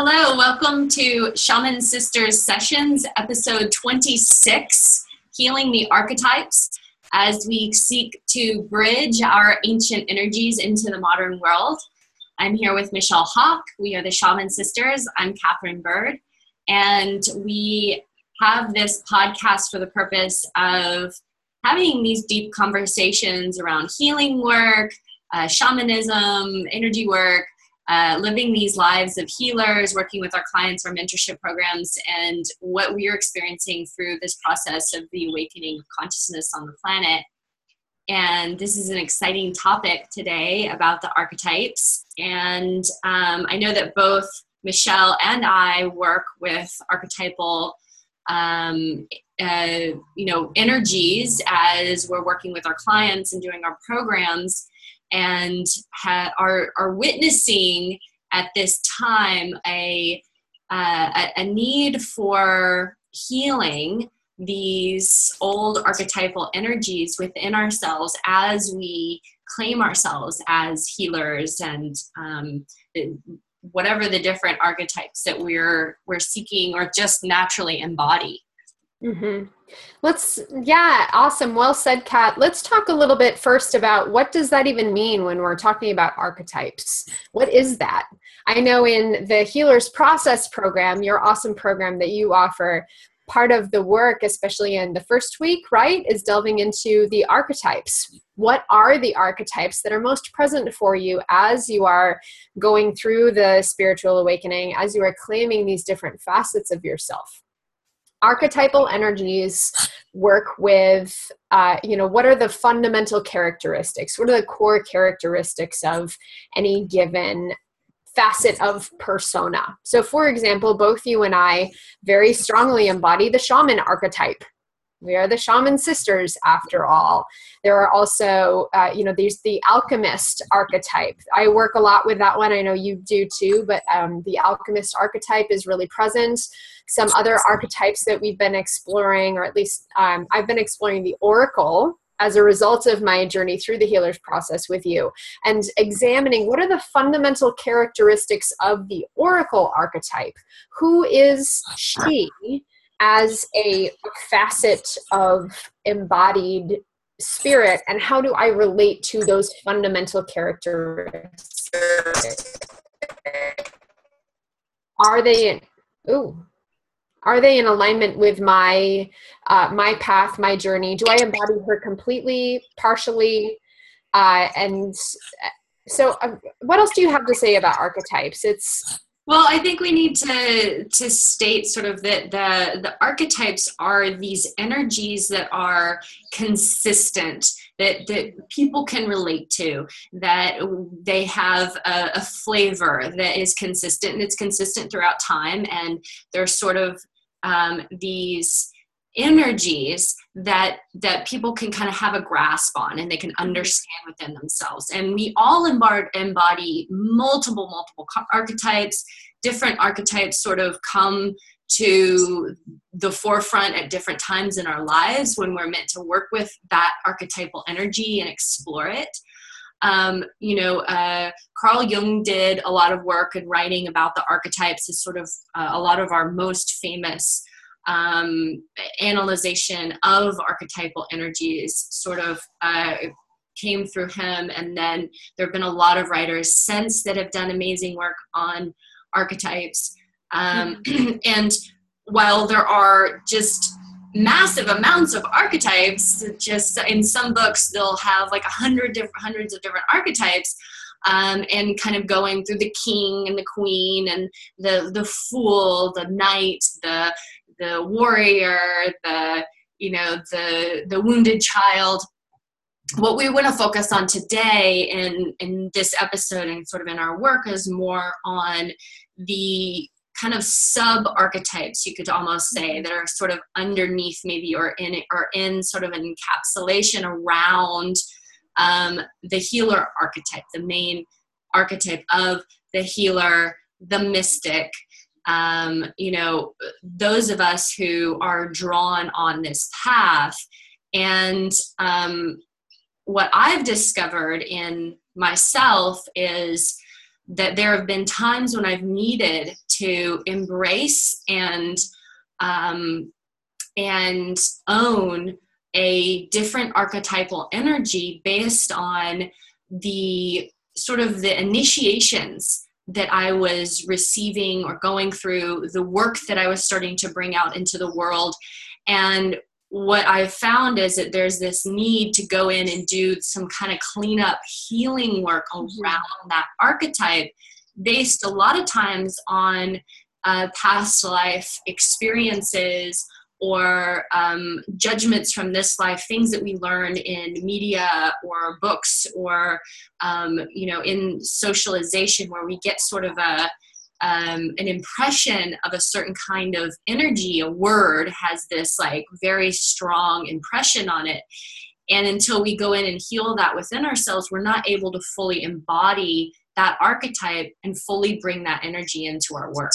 Hello, welcome to Shaman Sisters Sessions, episode 26 Healing the Archetypes, as we seek to bridge our ancient energies into the modern world. I'm here with Michelle Hawk. We are the Shaman Sisters. I'm Catherine Bird. And we have this podcast for the purpose of having these deep conversations around healing work, uh, shamanism, energy work, uh, living these lives of healers, working with our clients, our mentorship programs, and what we are experiencing through this process of the awakening of consciousness on the planet. And this is an exciting topic today about the archetypes. And um, I know that both Michelle and I work with archetypal um, uh, you know energies as we're working with our clients and doing our programs and ha- are, are witnessing at this time a, uh, a, need for healing these old archetypal energies within ourselves as we claim ourselves as healers and um, whatever the different archetypes that we're we're seeking or just naturally embody Mm-hmm. Let's, yeah, awesome. Well said, Kat. Let's talk a little bit first about what does that even mean when we're talking about archetypes? What is that? I know in the Healers Process program, your awesome program that you offer, part of the work, especially in the first week, right, is delving into the archetypes. What are the archetypes that are most present for you as you are going through the spiritual awakening, as you are claiming these different facets of yourself? Archetypal energies work with uh, you know what are the fundamental characteristics? What are the core characteristics of any given facet of persona? So for example both you and i very strongly embody the shaman archetype. We are the shaman sisters after all. There are also uh, you know there's the alchemist archetype. I work a lot with that one. I know you do too but um, the alchemist archetype is really present some other archetypes that we've been exploring or at least um, i've been exploring the oracle as a result of my journey through the healers process with you and examining what are the fundamental characteristics of the oracle archetype. Who is she as a facet of embodied spirit and how do i relate to those fundamental characteristics? Are they ooh are they in alignment with my uh, my path my journey? Do i embody her completely partially? Uh, and so uh, what else do you have to say about archetypes? It's well, I think we need to to state sort of that the the archetypes are these energies that are consistent that that people can relate to that they have a, a flavor that is consistent and it's consistent throughout time and they're sort of um, these energies that that people can kind of have a grasp on and they can understand within themselves. And we all embody multiple multiple archetypes. Different archetypes sort of come to the forefront at different times in our lives when we're meant to work with that archetypal energy and explore it um, you know, uh, Carl Jung did a lot of work in writing about the archetypes as sort of uh, a lot of our most famous um, analyzation of archetypal energies sort of uh, came through him. And then there have been a lot of writers since that have done amazing work on archetypes. Um, and while there are just massive amounts of archetypes, just in some books they'll have like a hundred different hundreds of different archetypes. Um, and kind of going through the king and the queen and the the fool, the knight, the the warrior, the you know the the wounded child. What we want to focus on today in in this episode and sort of in our work is more on the kind of sub archetypes you could almost say mm-hmm. that are sort of underneath maybe or in or in sort of an encapsulation around um, the healer archetype the main archetype of the healer the mystic um, you know, those of us who are drawn on this path. And um, what I've discovered in myself is that there have been times when I've needed to embrace and um, and own a different archetypal energy based on the sort of the initiations that I was receiving or going through, the work that I was starting to bring out into the world. And what I've found is that there's this need to go in and do some kind of cleanup healing work mm-hmm. around that archetype based a lot of times on uh, past life experiences or um, judgments from this life, things that we learn in media or books or um, you know in socialization, where we get sort of a um, an impression of a certain kind of energy. A word has this like very strong impression on it. And until we go in and heal that within ourselves, we're not able to fully embody that archetype and fully bring that energy into our work.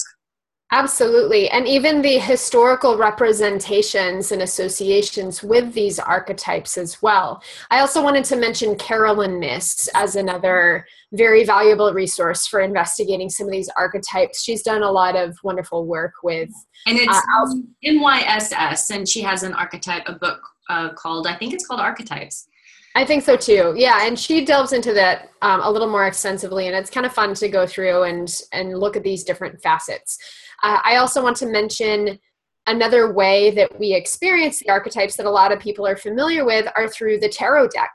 Absolutely. And even the historical representations and associations with these archetypes as well. I also wanted to mention Carolyn Myss as another very valuable resource for investigating some of these archetypes. She's done a lot of wonderful work with. And it's uh, MYSS, and she has an archetype, a book uh, called, I think it's called Archetypes. I think so too. Yeah, and she delves into that um, a little more extensively, and it's kind of fun to go through and and look at these different facets. Uh, I also want to mention another way that we experience the archetypes that a lot of people are familiar with are through the tarot deck.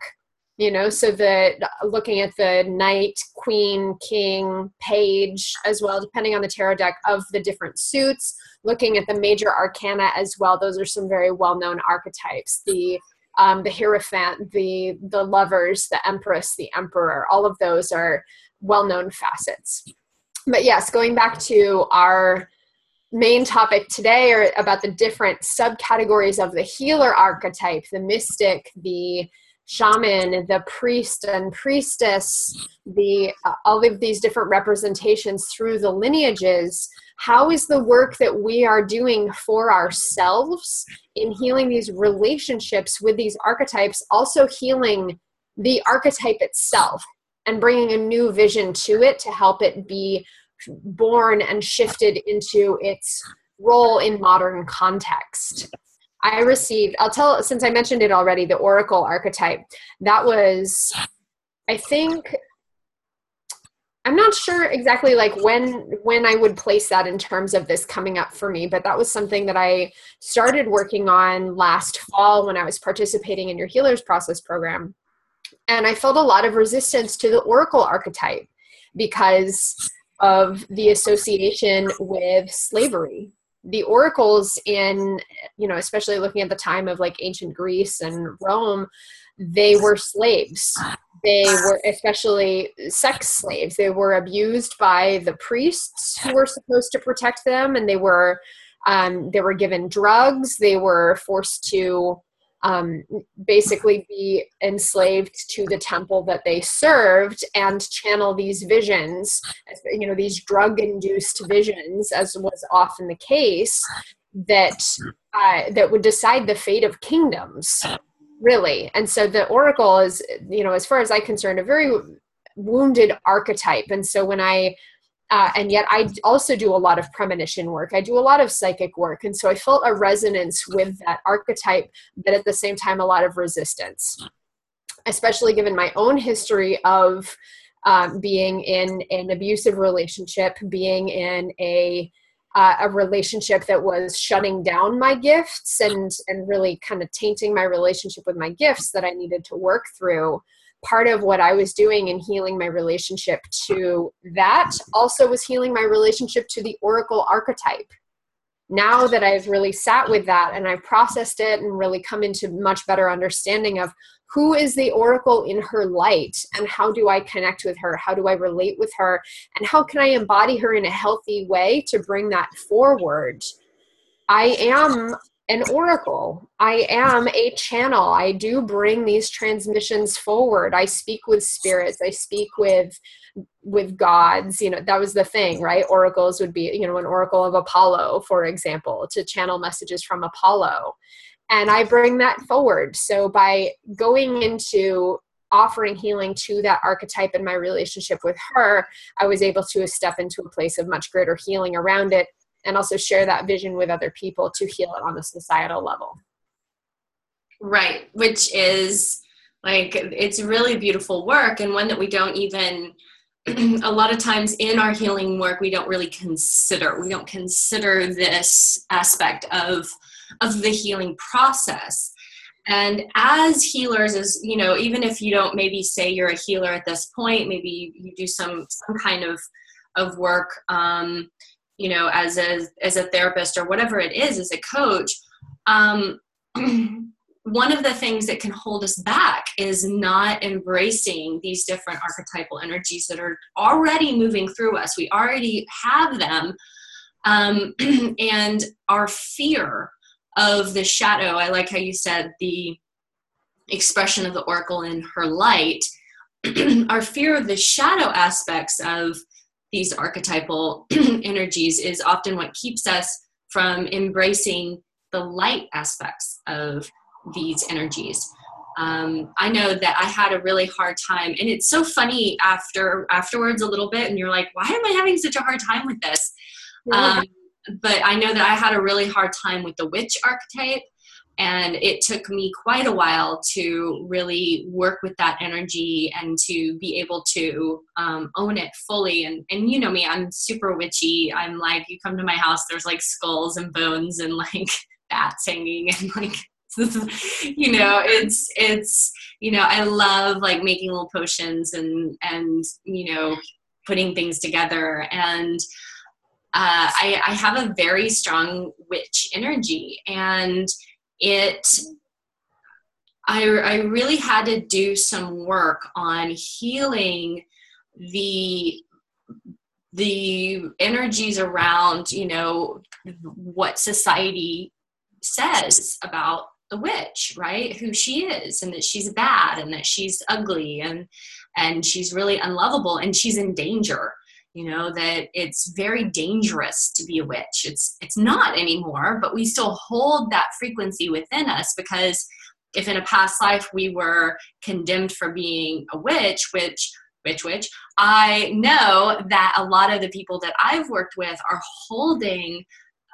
You know, so the looking at the knight, queen, king, page as well, depending on the tarot deck of the different suits. Looking at the major arcana as well; those are some very well-known archetypes. The um, the Hierophant, the the lovers, the Empress, the Emperor. All of those are well-known facets. But yes, going back to our main topic today are about the different subcategories of the healer archetype the mystic the shaman the priest and priestess the uh, all of these different representations through the lineages how is the work that we are doing for ourselves in healing these relationships with these archetypes also healing the archetype itself and bringing a new vision to it to help it be born and shifted into its role in modern context. I received, I'll tell, since I mentioned it already, the Oracle archetype. That was, I think, I'm not sure exactly like when when I would place that in terms of this coming up for me, but that was something that I started working on last fall when I was participating in your Healers Process program. And I felt a lot of resistance to the Oracle archetype because of the association with slavery the oracles in you know especially looking at the time of like ancient greece and rome they were slaves. They were especially sex slaves. They were abused by the priests who were supposed to protect them and they were um, they were given drugs. They were forced to um, basically be enslaved to the temple that they served and channel these visions, you know, these drug induced visions, as was often the case, that uh, that would decide the fate of kingdoms, really. And so the oracle is, you know, as far as I'm concerned, a very wounded archetype. And so when I uh, and yet I also do a lot of premonition work. I do a lot of psychic work. And so I felt a resonance with that archetype, but at the same time, a lot of resistance, especially given my own history of um, being in an abusive relationship, being in a uh, a relationship that was shutting down my gifts and and really kind of tainting my relationship with my gifts that I needed to work through part of what I was doing in healing my relationship to that also was healing my relationship to the oracle archetype. Now that I've really sat with that and I've processed it and really come into much better understanding of who is the oracle in her light and how do I connect with her? How do I relate with her? And how can I embody her in a healthy way to bring that forward? I am an oracle. I am a channel. I do bring these transmissions forward. I speak with spirits. I speak with with gods. You know, that was the thing, right? Oracles would be, you know, an oracle of Apollo, for example, to channel messages from Apollo. And I bring that forward. So by going into offering healing to that archetype in my relationship with her, I was able to step into a place of much greater healing around it and also share that vision with other people to heal it on a societal level. Right, which is like it's really beautiful work and one that we don't even a lot of times in our healing work we don't really consider we don't consider this aspect of of the healing process and as healers as you know even if you don't maybe say you're a healer at this point maybe you do some some kind of of work um you know as a as a therapist or whatever it is as a coach um one of the things that can hold us back is not embracing these different archetypal energies that are already moving through us. We already have them. Um, and our fear of the shadow, I like how you said the expression of the oracle in her light, our fear of the shadow aspects of these archetypal energies is often what keeps us from embracing the light aspects of these energies. Um, I know that I had a really hard time, and it's so funny after afterwards a little bit, and you're like, why am I having such a hard time with this? Um, but I know that I had a really hard time with the witch archetype, and it took me quite a while to really work with that energy and to be able to um, own it fully. And and you know me, I'm super witchy. I'm like, you come to my house, there's like skulls and bones and like bats hanging and like you know it's it's you know i love like making little potions and and you know putting things together and uh, I, I have a very strong witch energy and it I, I really had to do some work on healing the the energies around you know what society says about the witch right? Who she is and that she's bad and that she's ugly and and she's really unlovable and she's in danger you know that it's very dangerous to be a witch. It's it's not anymore but we still hold that frequency within us because if in a past life we were condemned for being a witch which witch witch i know that a lot of the people that i've worked with are holding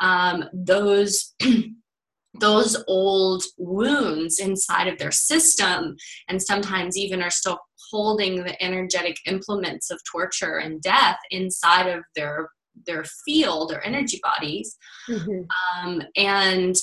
um, those those old wounds inside of their system and sometimes even are still holding the energetic implements of torture and death inside of their their field or energy bodies mm-hmm. um, and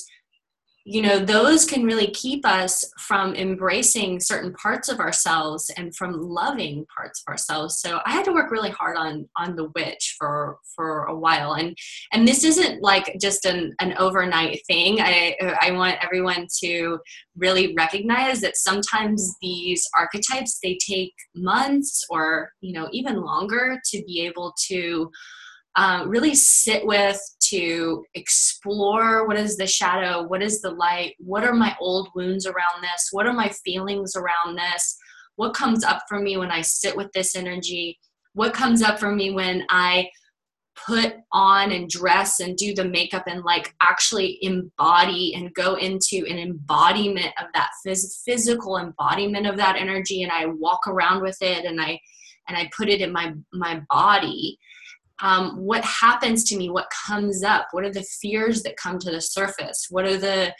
you know those can really keep us from embracing certain parts of ourselves and from loving parts of ourselves. So i had to work really hard on on the witch for for a while. And and this isn't like just an, an overnight thing. I i want everyone to really recognize that sometimes these archetypes they take months or you know even longer to be able to um, really sit with to explore what is the shadow, what is the light, what are my old wounds around this, what are my feelings around this, what comes up for me when I sit with this energy, what comes up for me when I put on and dress and do the makeup and like actually embody and go into an embodiment of that phys- physical embodiment of that energy and I walk around with it and I and I put it in my my body um, what happens to me what comes up what are the fears that come to the surface what are the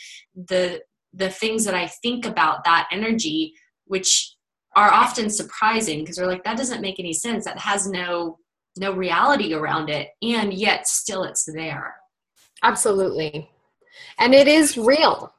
the the things that i think about that energy which are often surprising because we're like that doesn't make any sense. That has no no reality around it and yet still it's there. Absolutely. And it is real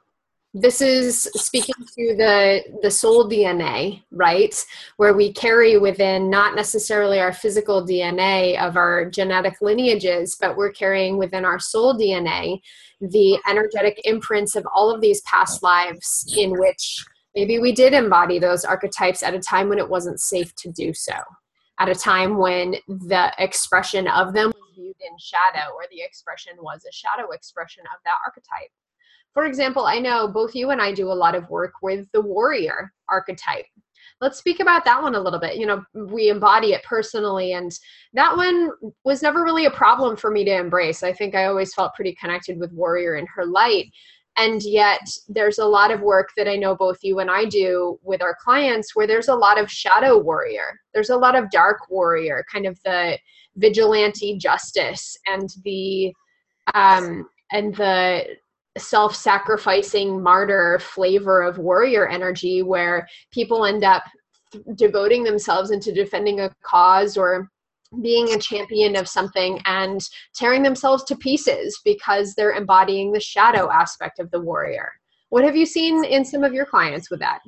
this is speaking to the the soul dna right? Where we carry within not necessarily our physical dna of our genetic lineages but we're carrying within our soul dna the energetic imprints of all of these past lives in which maybe we did embody those archetypes at a time when it wasn't safe to do so at a time when the expression of them was viewed in shadow or the expression was a shadow expression of that archetype for example, I know both you and I do a lot of work with the warrior archetype. Let's speak about that one a little bit. You know, we embody it personally, and that one was never really a problem for me to embrace. I think I always felt pretty connected with warrior in her light. and yet there's a lot of work that i know both you and i do with our clients where there's a lot of shadow warrior there's a lot of dark warrior kind of the vigilante justice and the um and the self-sacrificing martyr flavor of warrior energy where people end up devoting themselves into defending a cause or being a champion of something and tearing themselves to pieces because they're embodying the shadow aspect of the warrior. What have you seen in some of your clients with that?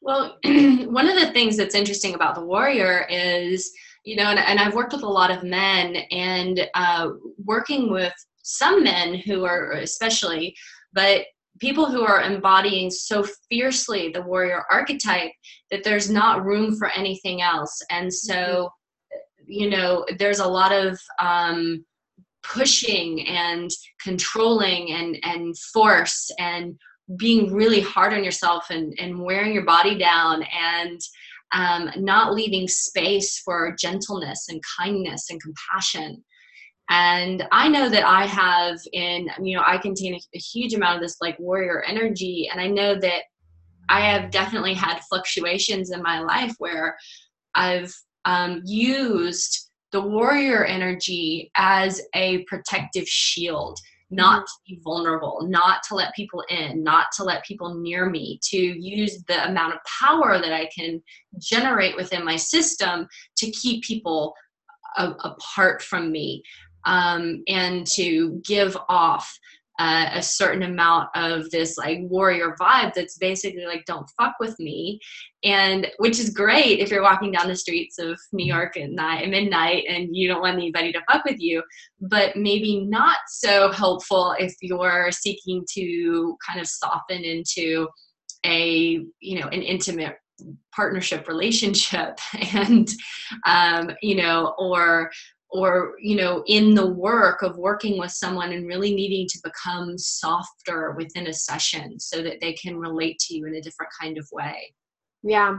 Well, one of the things that's interesting about the warrior is, you know, and, and I've worked with a lot of men and uh, working with some men who are especially, but people who are embodying so fiercely the warrior archetype that there's not room for anything else. And so mm-hmm you know there's a lot of um, pushing and controlling and and force and being really hard on yourself and and wearing your body down and um, not leaving space for gentleness and kindness and compassion and i know that i have in you know i contain a, a huge amount of this like warrior energy. And i know that i have definitely had fluctuations in my life where i've um, used the warrior energy as a protective shield not to be vulnerable, not to let people in, not to let people near me, to use the amount of power that I can generate within my system to keep people a- apart from me um, and to give off uh, a certain amount of this like warrior vibe that's basically like don't fuck with me. And which is great if you're walking down the streets of new york at night midnight and you don't want anybody to fuck with you. But maybe not so helpful if you're seeking to kind of soften into a you know an intimate partnership relationship and um, you know or or you know in the work of working with someone and really needing to become softer within a session so that they can relate to you in a different kind of way. Yeah.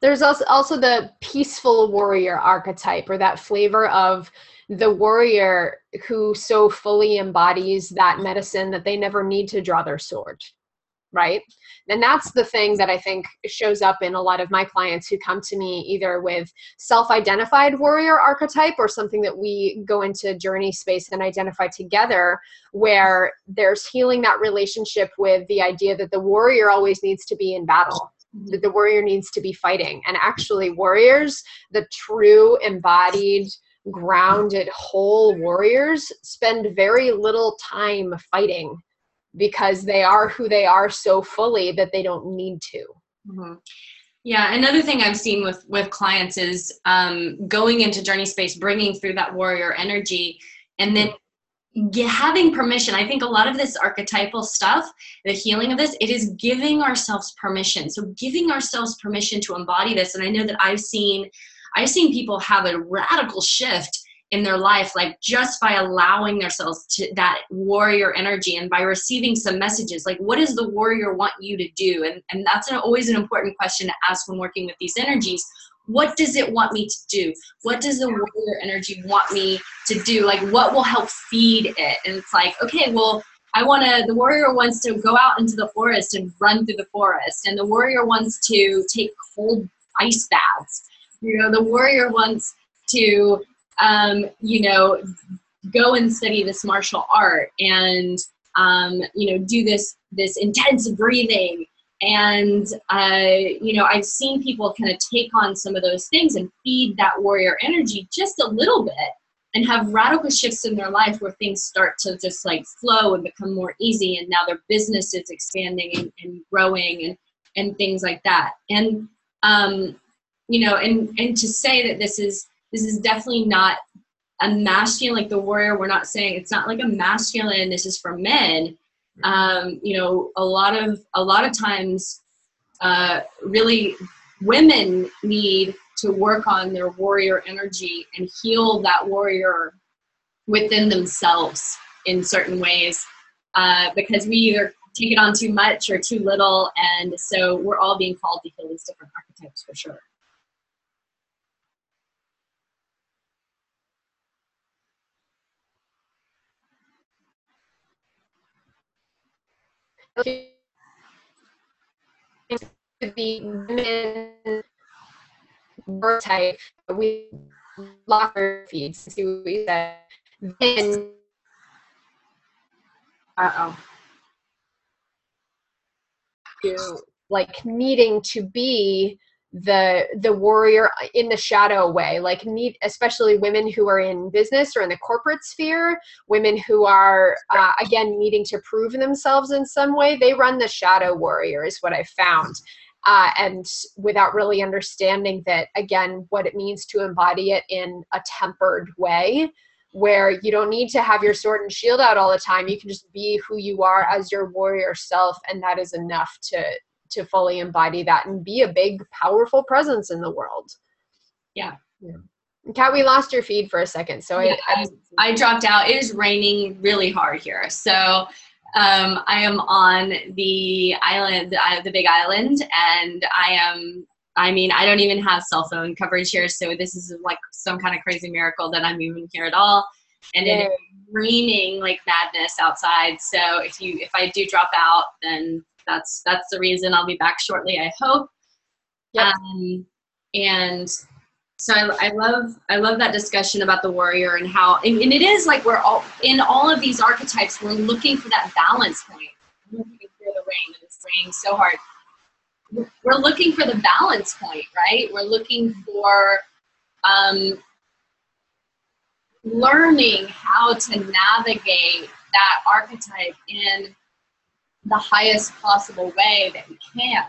There's also also the peaceful warrior archetype or that flavor of the warrior who so fully embodies that medicine that they never need to draw their sword right? And that's the thing that i think shows up in a lot of my clients who come to me either with self-identified warrior archetype or something that we go into journey space and identify together where there's healing that relationship with the idea that the warrior always needs to be in battle that the warrior needs to be fighting. And actually warriors the true embodied grounded whole warriors spend very little time fighting because they are who they are so fully that they don't need to. Mm-hmm. Yeah, another thing I've seen with with clients is um, going into journey space, bringing through that warrior energy, and then having permission. I think a lot of this archetypal stuff, the healing of this, it is giving ourselves permission. So giving ourselves permission to embody this. And I know that I've seen I've seen people have a radical shift in their life like just by allowing themselves to that warrior energy and by receiving some messages. Like what does the warrior want you to do? And, and that's an, always an important question to ask when working with these energies. What does it want me to do? What does the warrior energy want me to do? Like what will help feed it? And it's like okay well i want to the warrior wants to go out into the forest and run through the forest and the warrior wants to take cold ice baths. You know the warrior wants to um, you know, go and study this martial art and um, you know do this this intense breathing. And uh, you know i've seen people kind of take on some of those things and feed that warrior energy just a little bit and have radical shifts in their life where things start to just like flow and become more easy and now their business is expanding and, and growing and and things like that. And um, you know and and to say that this is this is definitely not a masculine like the warrior we're not saying it's not like a masculine this is for men. Um, you know a lot of a lot of times uh, really women need to work on their warrior energy and heal that warrior within themselves in certain ways uh, because we either take it on too much or too little and so we're all being called to heal these different archetypes for sure the women type, we lock our feeds. See what we said. Then, uh oh, To like needing to be the the warrior in the shadow way like need especially women who are in business or in the corporate sphere women who are uh, again needing to prove themselves in some way they run the shadow warrior is what i found. Uh, and without really understanding that again what it means to embody it in a tempered way where you don't need to have your sword and shield out all the time you can just be who you are as your warrior self and that is enough to to fully embody that and be a big, powerful presence in the world. Yeah. yeah. Kat, we lost your feed for a second, so yeah, I, I, I dropped out. It is raining really hard here, so um, I am on the island, the, the Big Island, and I am. I mean, I don't even have cell phone coverage here, so this is like some kind of crazy miracle that I'm even here at all. And it is raining like madness outside. So if you if I do drop out, then that's that's the reason I'll be back shortly. I hope. Yep. Um, and so I, I, love I love that discussion about the warrior and how and, and, it is like we're all in all of these archetypes we're looking for that balance point. Looking for the rain and it's raining so hard. We're looking for the balance point, right? We're looking for um, learning how to navigate that archetype in the highest possible way that we can.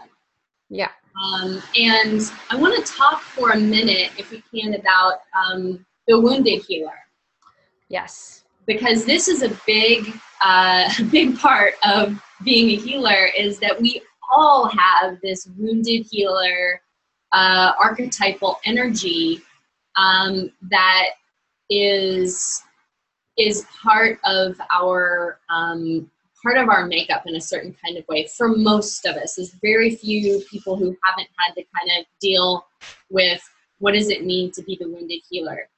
Yeah. Um, and I want to talk for a minute, if we can, about um, the wounded healer. Yes. Because this is a big, uh, big part of being a healer is that we all have this wounded healer uh, archetypal energy um, that is is part of our um, part of our makeup in a certain kind of way for most of us. There's very few people who haven't had to kind of deal with what does it mean to be the wounded healer.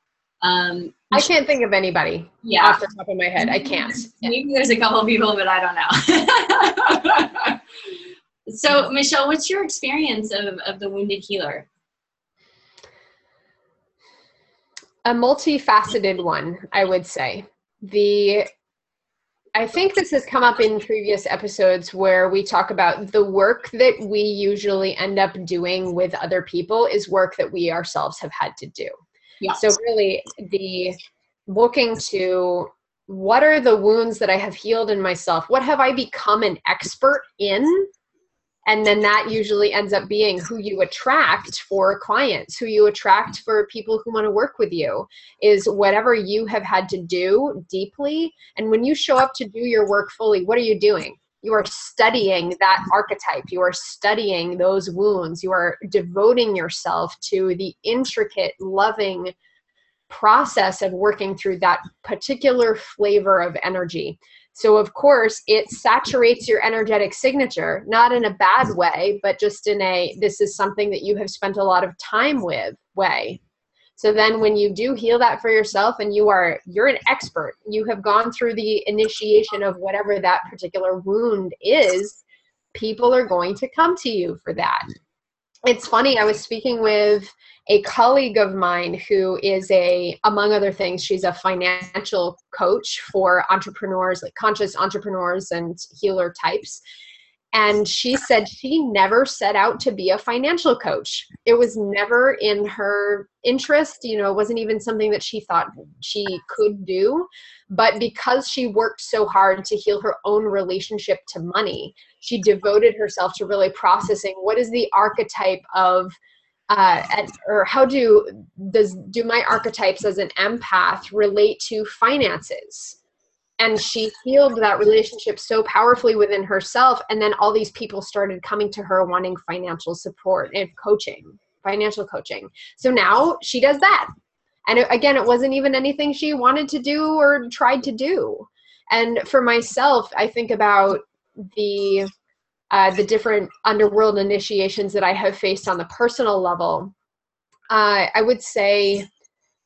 Um, I can't think of anybody yeah. off the top of my head. I can't. Maybe there's a couple people, but I don't know. so, Michelle, what's your experience of, of the wounded healer? A multifaceted one, I would say. The I think this has come up in previous episodes where we talk about the work that we usually end up doing with other people is work that we ourselves have had to do. Yes. So, really, the looking to what are the wounds that I have healed in myself? What have I become an expert in and then that usually ends up being who you attract for clients who you attract for people who want to work with you is whatever you have had to do deeply. And when you show up to do your work fully what are you doing? You are studying that archetype. You are studying those wounds. You are devoting yourself to the intricate loving process of working through that particular flavor of energy so, of course, it saturates your energetic signature, not in a bad way, but just in a this is something that you have spent a lot of time with way. So then when you do heal that for yourself and you are you're an expert, you have gone through the initiation of whatever that particular wound is, people are going to come to you for that. It's funny, I was speaking with a colleague of mine who is a among other things she's a financial coach for entrepreneurs like conscious entrepreneurs and healer types and she said she never set out to be a financial coach. It was never in her interest you know it wasn't even something that she thought she could do. But because she worked so hard to heal her own relationship to money she devoted herself to really processing what is the archetype of uh, or how do does do my archetypes as an empath relate to finances and she healed that relationship so powerfully within herself and then all these people started coming to her wanting financial support and coaching financial coaching. So now she does that. And it, again it wasn't even anything she wanted to do or tried to do. And for myself i think about the uh, the different underworld initiations that I have faced on the personal level, uh, I would say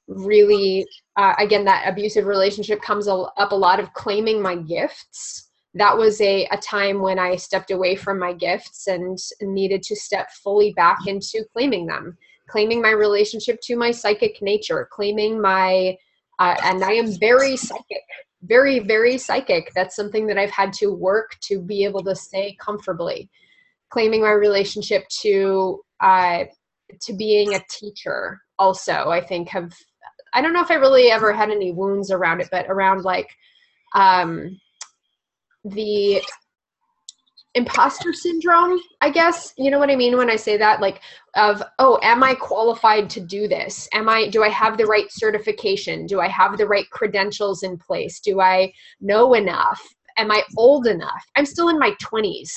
really, uh, again, that abusive relationship comes up a lot of claiming my gifts that was a, a time when I stepped away from my gifts and needed to step fully back into claiming them, claiming my relationship to my psychic nature, claiming my, uh, and I am very psychic, very, very psychic. That's something that I've had to work to be able to say comfortably. Claiming my relationship to, uh, to being a teacher also, I think have, I don't know if I really ever had any wounds around it, but around like, um, the imposter syndrome i guess. You know what i mean when i say that? Like of oh am i qualified to do this? Am i do i have the right certification? Do i have the right credentials in place? Do i know enough? Am i old enough? I'm still in my 20s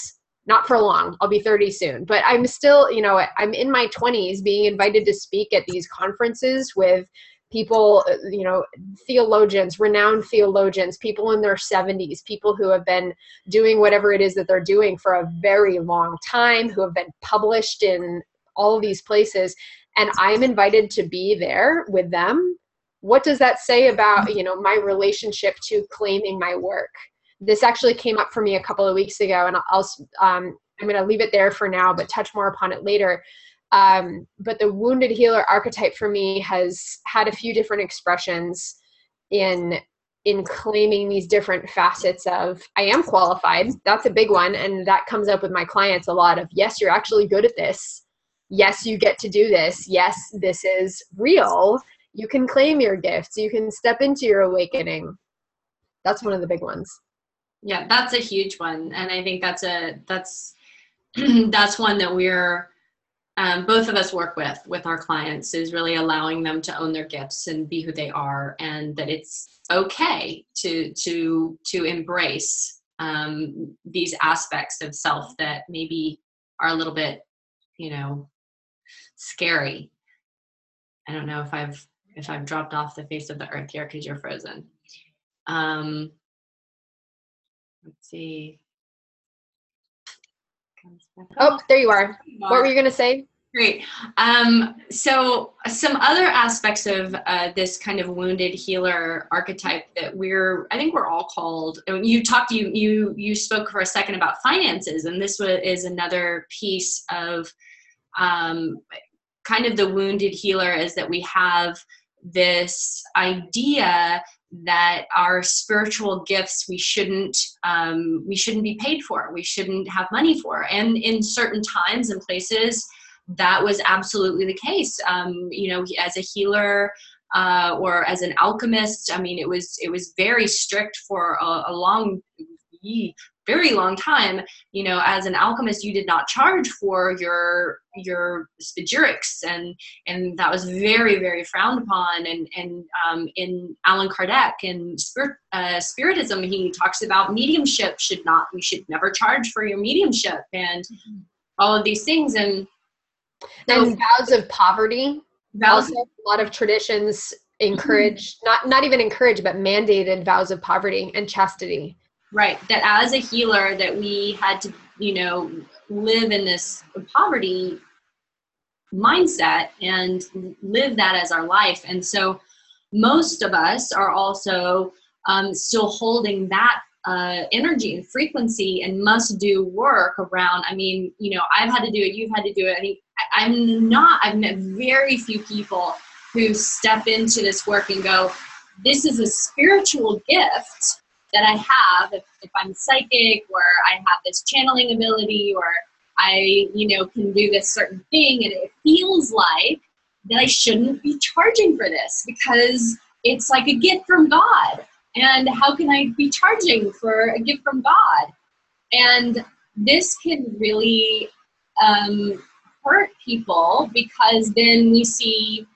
not for long. I'll be 30 soon. But i'm still you know i'm in my 20s being invited to speak at these conferences with people, uh, you know, theologians, renowned theologians, people in their 70s, people who have been doing whatever it is that they're doing for a very long time, who have been published in all of these places. And I'm invited to be there with them. What does that say about, you know, my relationship to claiming my work? This actually came up for me a couple of weeks ago, and I'll, um, I'm going to leave it there for now, but touch more upon it later um, but the wounded healer archetype for me has had a few different expressions in in claiming these different facets of I am qualified. That's a big one. And that comes up with my clients a lot of yes, you're actually good at this. Yes, you get to do this. Yes, this is real. You can claim your gifts. You can step into your awakening. That's one of the big ones. Yeah, that's a huge one. And I think that's a that's that's one that we're um, both of us work with with our clients is really allowing them to own their gifts and be who they are and that it's okay to to to embrace um, these aspects of self that maybe are a little bit you know scary. I don't know if i've if i've dropped off the face of the earth here because you're frozen. Um let's see Oh, there you are. What were you going to say? Great. Um, so, some other aspects of uh, this kind of wounded healer archetype that we're, I think we're all called. You talked, you you you spoke for a second about finances, and this is another piece of um, kind of the wounded healer is that we have this idea that our spiritual gifts we shouldn't um, we shouldn't be paid for we shouldn't have money for. And in certain times and places that was absolutely the case. Um, you know as a healer uh, or as an alchemist i mean it was it was very strict for a, a long very long time you know as an alchemist you did not charge for your your spagyrics and and that was very very frowned upon. And and um, in Allan Kardec in spirit uh, spiritism he talks about mediumship should not we should never charge for your mediumship and mm-hmm. all of these things. And and vows of poverty vows also, a lot of traditions encourage not not even encourage but mandated vows of poverty and chastity right that as a healer that we had to you know live in this poverty mindset and live that as our life. And so most of us are also um, still holding that uh, energy and frequency and must do work around i mean you know i've had to do it you've had to do it. I mean i'm not i've met very few people who step into this work and go this is a spiritual gift that I have if, if I'm psychic or I have this channeling ability or I, you know, can do this certain thing and it feels like that I shouldn't be charging for this because it's like a gift from God. And how can I be charging for a gift from God? And this can really um, hurt people because then we see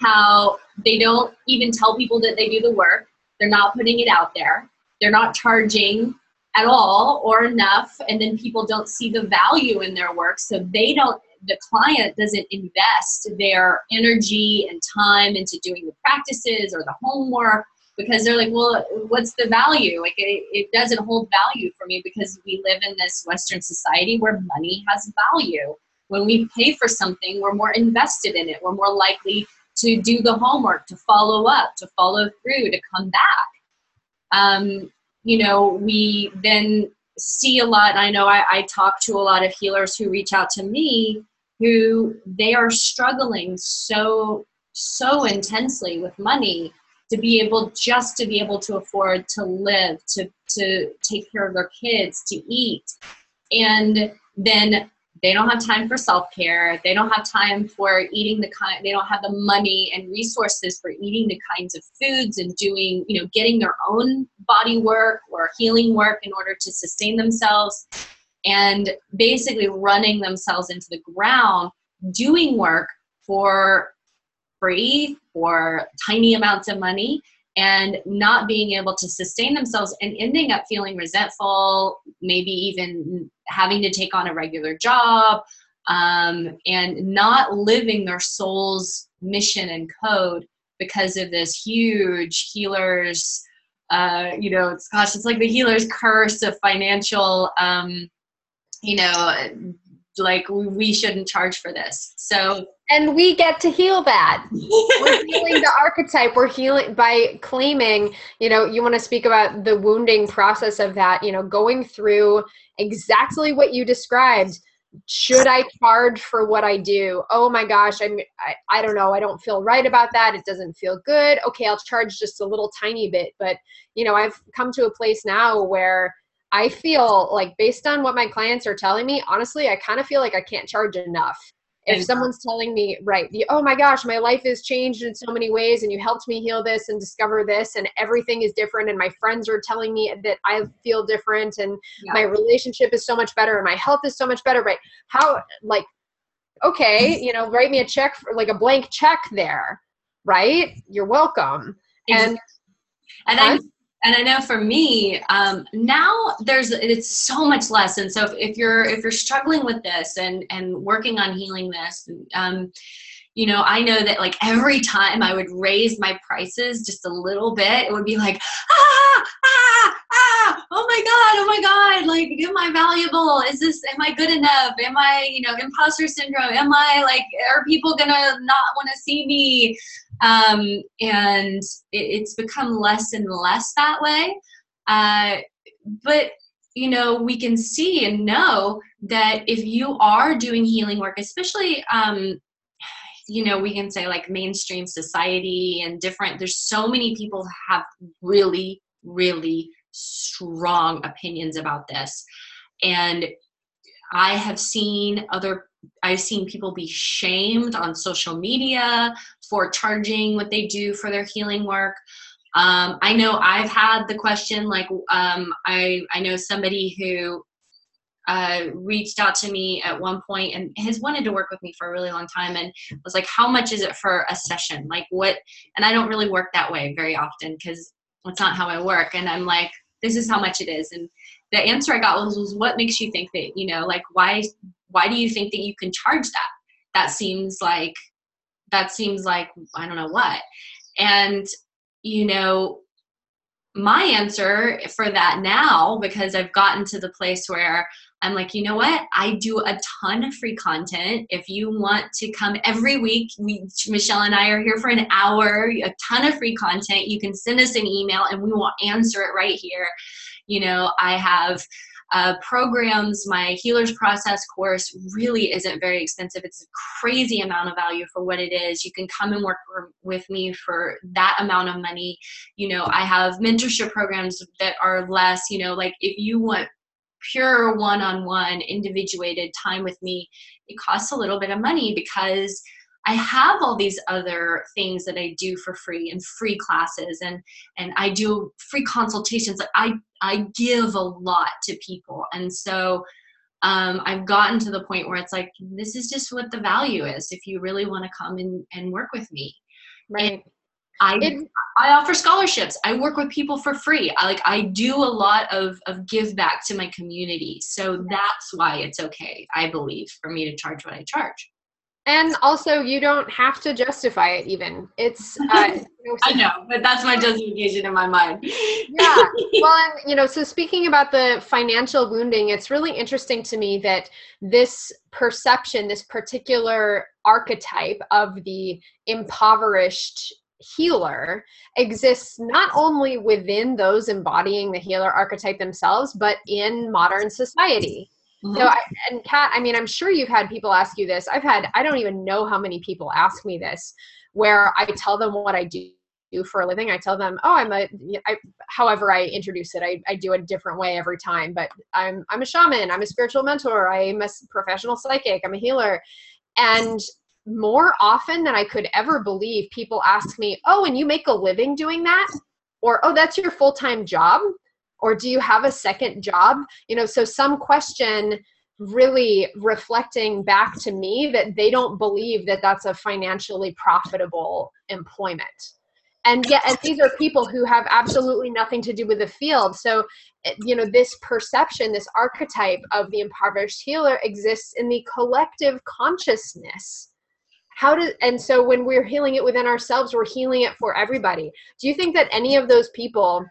how they don't even tell people that they do the work they're not putting it out there. They're not charging at all or enough. And then people don't see the value in their work. So they don't, the client doesn't invest their energy and time into doing the practices or the homework because they're like, well, what's the value? Like, it, it doesn't hold value for me because we live in this Western society where money has value. When we pay for something, we're more invested in it. We're more likely to do the homework, to follow up, to follow through, to come back. Um, you know, we then see a lot. and I know I, I talk to a lot of healers who reach out to me who they are struggling so so intensely with money to be able just to be able to afford to live to to take care of their kids to eat and then they don't have time for self-care. They don't have time for eating the kind they don't have the money and resources for eating the kinds of foods and doing you know getting their own body work or healing work in order to sustain themselves. And basically running themselves into the ground doing work for free for tiny amounts of money and not being able to sustain themselves and ending up feeling resentful, maybe even having to take on a regular job, um, and not living their soul's mission and code because of this huge healers. Uh, you know, it's gosh, it's like the healer's curse of financial, um, you know, like we shouldn't charge for this. So and we get to heal that. We're healing the archetype. We're healing by claiming, you know, you want to speak about the wounding process of that, you know, going through exactly what you described. Should I charge for what I do? Oh my gosh, I'm I, I don't know. I don't feel right about that. It doesn't feel good. Okay, I'll charge just a little tiny bit, but you know, I've come to a place now where I feel like based on what my clients are telling me, honestly, I kind of feel like I can't charge enough if someone's telling me right the, oh my gosh my life has changed in so many ways and you helped me heal this and discover this and everything is different and my friends are telling me that i feel different and yeah. my relationship is so much better and my health is so much better right how like okay you know write me a check for like a blank check there right? You're welcome. And and i and I know for me um, now there's it's so much less. And so if, if, you're if you're struggling with this and and working on healing this, um, you know, I know that like every time I would raise my prices just a little bit, it would be like ah ah ah oh my god oh my god like am I valuable? Is this am I good enough? Am I you know imposter syndrome? Am I like are people gonna not want to see me? um, and it, it's become less and less that way. Uh, but you know, we can see and know that if you are doing healing work, especially um, you know we can say like mainstream society and different there's so many people have really really strong opinions about this and i have seen other I've seen people be shamed on social media for charging what they do for their healing work. Um, I know I've had the question like um, I I know somebody who uh, reached out to me at one point and has wanted to work with me for a really long time and was like, how much is it for a session? Like what? And I don't really work that way very often because that's not how I work. And I'm like, this is how much it is. And the answer I got was, was what makes you think that, you know, like why why do you think that you can charge that that seems like that seems like i don't know what and you know my answer for that now because i've gotten to the place where i'm like you know what i do a ton of free content if you want to come every week we michelle and i are here for an hour a ton of free content you can send us an email and we will answer it right here you know i have uh, programs, my healers process course really isn't very expensive. It's a crazy amount of value for what it is. You can come and work with me for that amount of money. You know, I have mentorship programs that are less, you know, like if you want pure one-on-one individuated time with me it costs a little bit of money because I have all these other things that I do for free and free classes and and I do free consultations. I I give a lot to people. And so um, I've gotten to the point where it's like, this is just what the value is if you really want to come and, and work with me. Right. And I, I offer scholarships. I work with people for free. I like I do a lot of, of give back to my community. So that's why it's okay, I believe, for me to charge what I charge and also you don't have to justify it even it's uh, i know but that's my justification in my mind yeah well and you know so speaking about the financial wounding it's really interesting to me that this perception this particular archetype of the impoverished healer exists not only within those embodying the healer archetype themselves, but in modern society. Mm-hmm. So, I, and Kat, I mean, I'm sure you've had people ask you this. I've had, I don't even know how many people ask me this, where I tell them what I do for a living. I tell them, oh, I'm a, I, however I introduce it, I, I do it a different way every time, but I'm, I'm a shaman, I'm a spiritual mentor, I'm a professional psychic, I'm a healer. And more often than I could ever believe, people ask me, oh, and you make a living doing that? Or, oh, that's your full time job? Or do you have a second job? You know, so some question really reflecting back to me that they don't believe that that's a financially profitable employment and yet and these are people who have absolutely nothing to do with the field so eh, you know this perception this archetype of the impoverished healer exists in the collective consciousness how do and so when we're healing it within ourselves we're healing it for everybody do you think that any of those people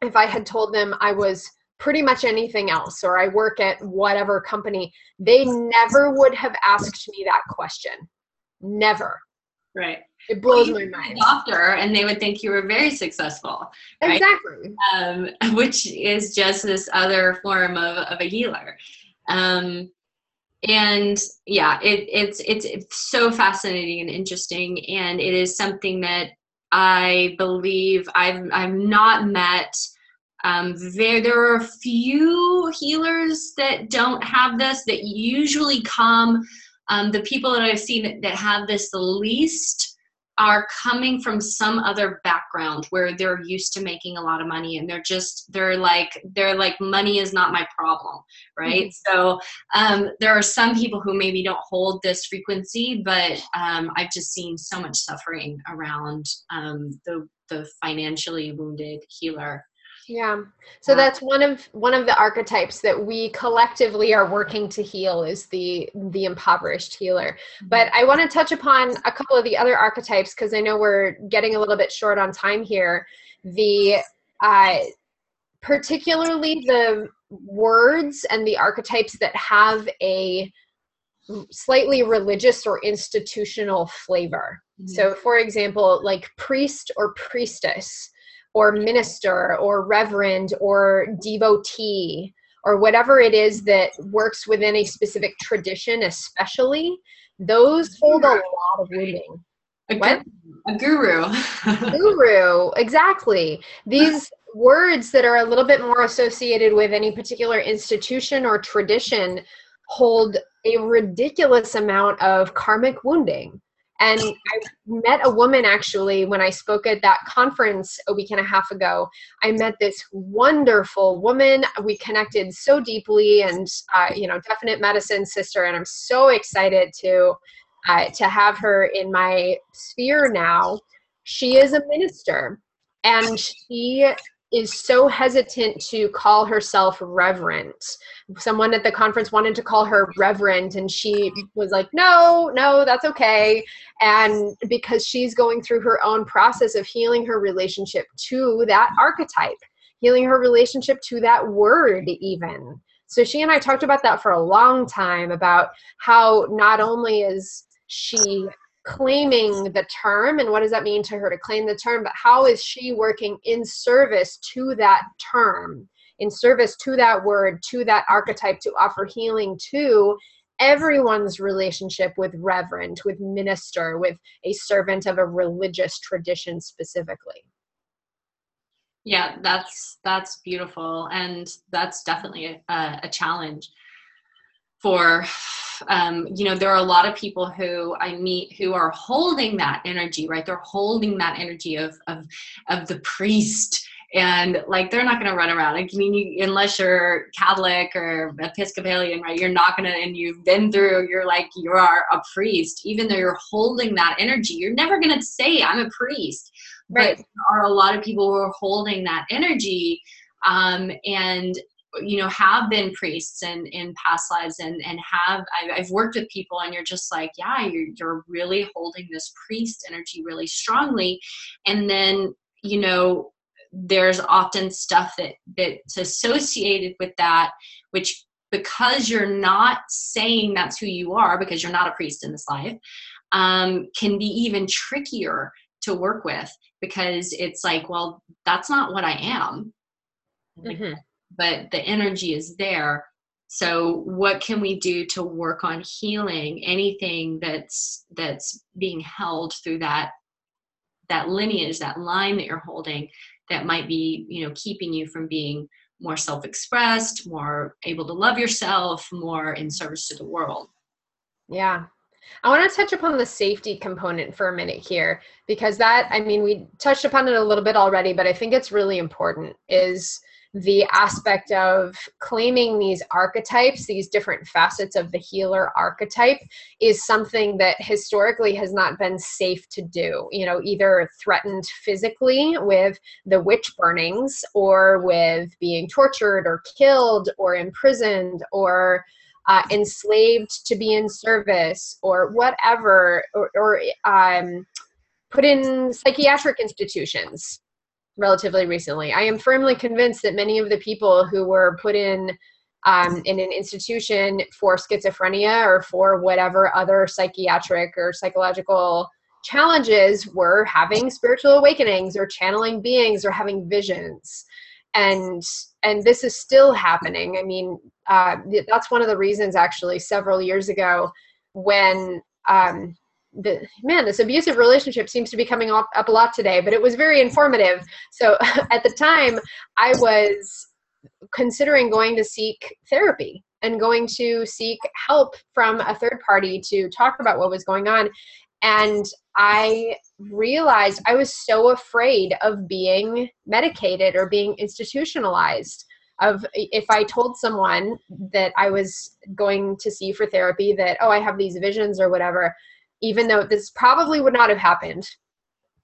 if i had told them i was pretty much anything else or i work at whatever company they never would have asked me that question never right it blows well, my mind. doctor, and they would think you were very successful. Right? Exactly. Um, which is just this other form of, of a healer. Um, and yeah, it, it's, it's it's so fascinating and interesting, and it is something that I believe I've I've not met. Um, there there are a few healers that don't have this that usually come. Um, the people that I've seen that, that have this the least are coming from some other background where they're used to making a lot of money and they're just they're like they're like money is not my problem right mm-hmm. so um, there are some people who maybe don't hold this frequency but um, i've just seen so much suffering around um, the the financially wounded healer yeah. So that's one of one of the archetypes that we collectively are working to heal is the the impoverished healer. But I want to touch upon a couple of the other archetypes because I know we're getting a little bit short on time here. The uh, particularly the words and the archetypes that have a slightly religious or institutional flavor. Mm-hmm. So, for example, like priest or priestess or minister or reverend or devotee or whatever it is that works within a specific tradition especially those hold a lot of meaning a, what? a guru. Guru exactly. These words that are a little bit more associated with any particular institution or tradition hold a ridiculous amount of karmic wounding and I met a woman actually when I spoke at that conference a week and a half ago. I met this wonderful woman. We connected so deeply, and uh, you know, definite medicine sister. And I'm so excited to uh, to have her in my sphere now. She is a minister, and she is so hesitant to call herself reverend. Someone at the conference wanted to call her reverend, and she was like, no, no, that's okay. And because she's going through her own process of healing her relationship to that archetype, healing her relationship to that word, even. So she and I talked about that for a long time about how not only is she claiming the term and what does that mean to her to claim the term but how is she working in service to that term in service to that word to that archetype to offer healing to everyone's relationship with reverend with minister with a servant of a religious tradition specifically? Yeah that's that's beautiful and that's definitely a, a challenge for um, you know there are a lot of people who i meet who are holding that energy right? They're holding that energy of of of the priest. And like they're not going to run around. Like, i mean you, unless you're catholic or episcopalian right you're not going to and you've been through you're like you are a priest. Even though you're holding that energy you're never going to say i'm a priest. Right. but there are a lot of people who are holding that energy um, and you know have been priests in in past lives and and have I've, I've worked with people and you're just like yeah you're, you're really holding this priest energy really strongly and then you know there's often stuff that that's associated with that which because you're not saying that's who you are because you're not a priest in this life um, can be even trickier to work with because it's like well that's not what i am mm-hmm. But the energy is there. So what can we do to work on healing anything that's that's being held through that that lineage that line that you're holding that might be you know keeping you from being more self-expressed more able to love yourself more in service to the world? Yeah. I want to touch upon the safety component for a minute here because that, I mean, we touched upon it a little bit already, but I think it's really important is the aspect of claiming these archetypes, these different facets of the healer archetype, is something that historically has not been safe to do. You know, either threatened physically with the witch burnings, or with being tortured, or killed, or imprisoned, or uh, enslaved to be in service, or whatever, or, or um, put in psychiatric institutions relatively recently. I am firmly convinced that many of the people who were put in um, in an institution for schizophrenia or for whatever other psychiatric or psychological challenges were having spiritual awakenings or channeling beings or having visions and and this is still happening i mean uh, that's one of the reasons actually several years ago when um, the man this abusive relationship seems to be coming up, up a lot today but it was very informative. So at the time i was considering going to seek therapy and going to seek help from a third party to talk about what was going on. And i realized i was so afraid of being medicated or being institutionalized of if i told someone that i was going to see for therapy that oh i have these visions or whatever even though this probably would not have happened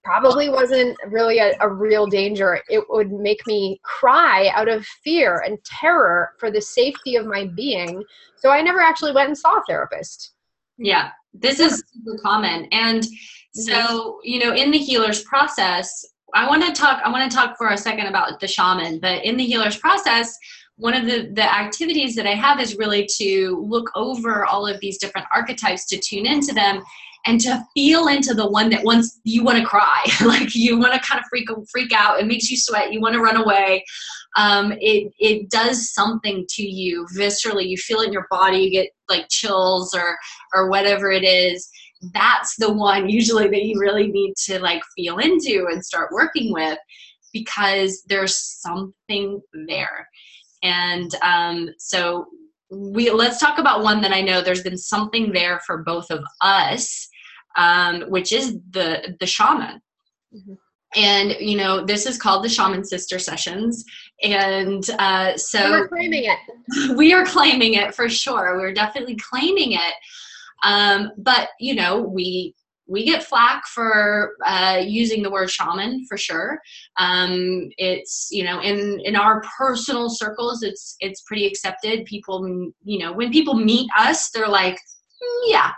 probably wasn't really a, a, real danger. It would make me cry out of fear and terror for the safety of my being. So i never actually went and saw a therapist. Yeah this is super common. And mm-hmm. so you know in the healer's process i want to talk i want to talk for a second about the shaman but in the healer's process one of the, the activities that I have is really to look over all of these different archetypes to tune into them and to feel into the one that once you want to cry, like you want to kind of freak freak out. It makes you sweat. You want to run away. Um, it it does something to you viscerally. You feel it in your body. You get like chills or or whatever it is. That's the one usually that you really need to like feel into and start working with because there's something there. And um, so we let's talk about one that I know there's been something there for both of us, um, which is the the shaman. Mm-hmm. And you know, this is called the Shaman Sister Sessions, and uh, so we're claiming it. We are claiming it for sure. We're definitely claiming it. Um, but you know, we we get flack for uh, using the word shaman for sure. Um, it's you know in in our personal circles, it's it's pretty accepted. People you know when people meet us, they're like, mm, yeah,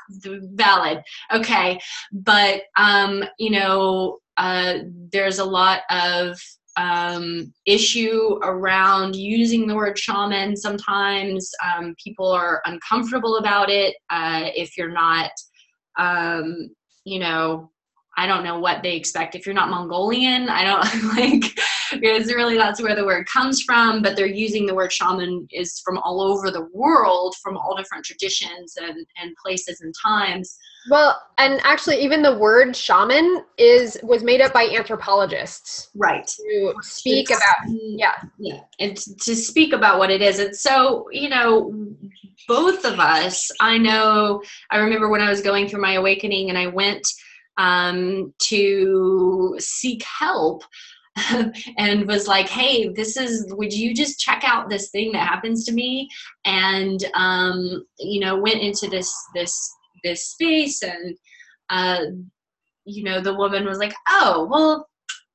valid, okay. But um, you know uh, there's a lot of um, issue around using the word shaman. Sometimes um, people are uncomfortable about it uh, if you're not um, you know, I don't know what they expect. If you're not Mongolian, I don't like because really that's where the word comes from. But they're using the word shaman is from all over the world, from all different traditions and, and places and times. Well, and actually, even the word shaman is was made up by anthropologists, right? To speak it's, about yeah, yeah, and to speak about what it is. And so, you know, both of us, I know. I remember when I was going through my awakening, and I went um, to seek help and was like, hey, this is, would you just check out this thing that happens to me? And, um, you know, went into this, this, this space and, uh, you know, the woman was like, oh, well,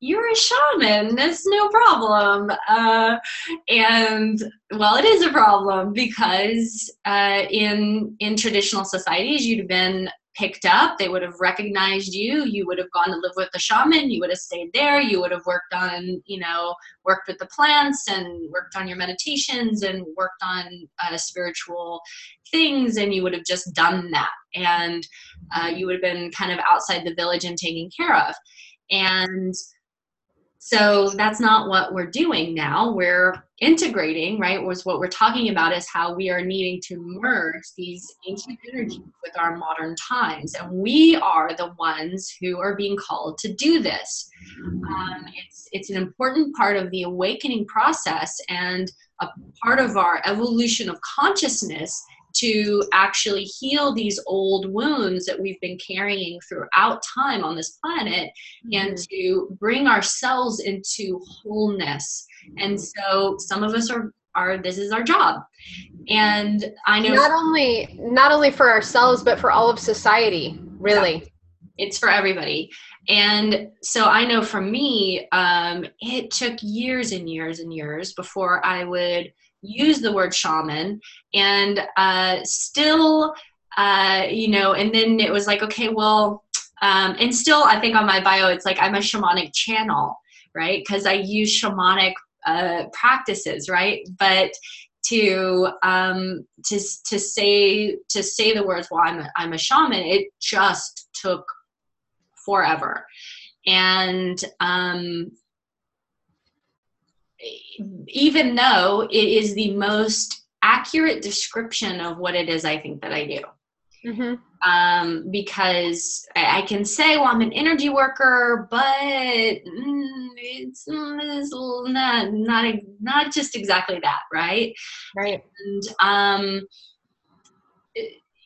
you're a shaman that's no problem uh, and well it is a problem because uh, in in traditional societies you'd have been picked up they would have recognized you you would have gone to live with the shaman you would have stayed there you would have worked on you know worked with the plants and worked on your meditations and worked on uh, spiritual things and you would have just done that and uh, you would have been kind of outside the village and taken care of And so that's not what we're doing now. We're integrating, right? Was what we're talking about is how we are needing to merge these ancient energies with our modern times. And we are the ones who are being called to do this. Um, it's, it's an important part of the awakening process and a part of our evolution of consciousness to actually heal these old wounds that we've been carrying throughout time on this planet mm-hmm. and to bring ourselves into wholeness. And so some of us are are this is our job. And I know not only not only for ourselves but for all of society, really. Yeah it's for everybody and so i know for me um, it took years and years and years before i would use the word shaman and uh, still uh, you know and then it was like okay well um, and still i think on my bio it's like i'm a shamanic channel right? Because i use shamanic uh, practices right? But to um, to to say to say the words well I'm a, I'm a shaman it just took forever. And um, even though it is the most accurate description of what it is I think that I do. Mm-hmm. Um, because I, can say, well, I'm an energy worker, but mm, it's, it's, not not not just exactly that, right? Right. And um,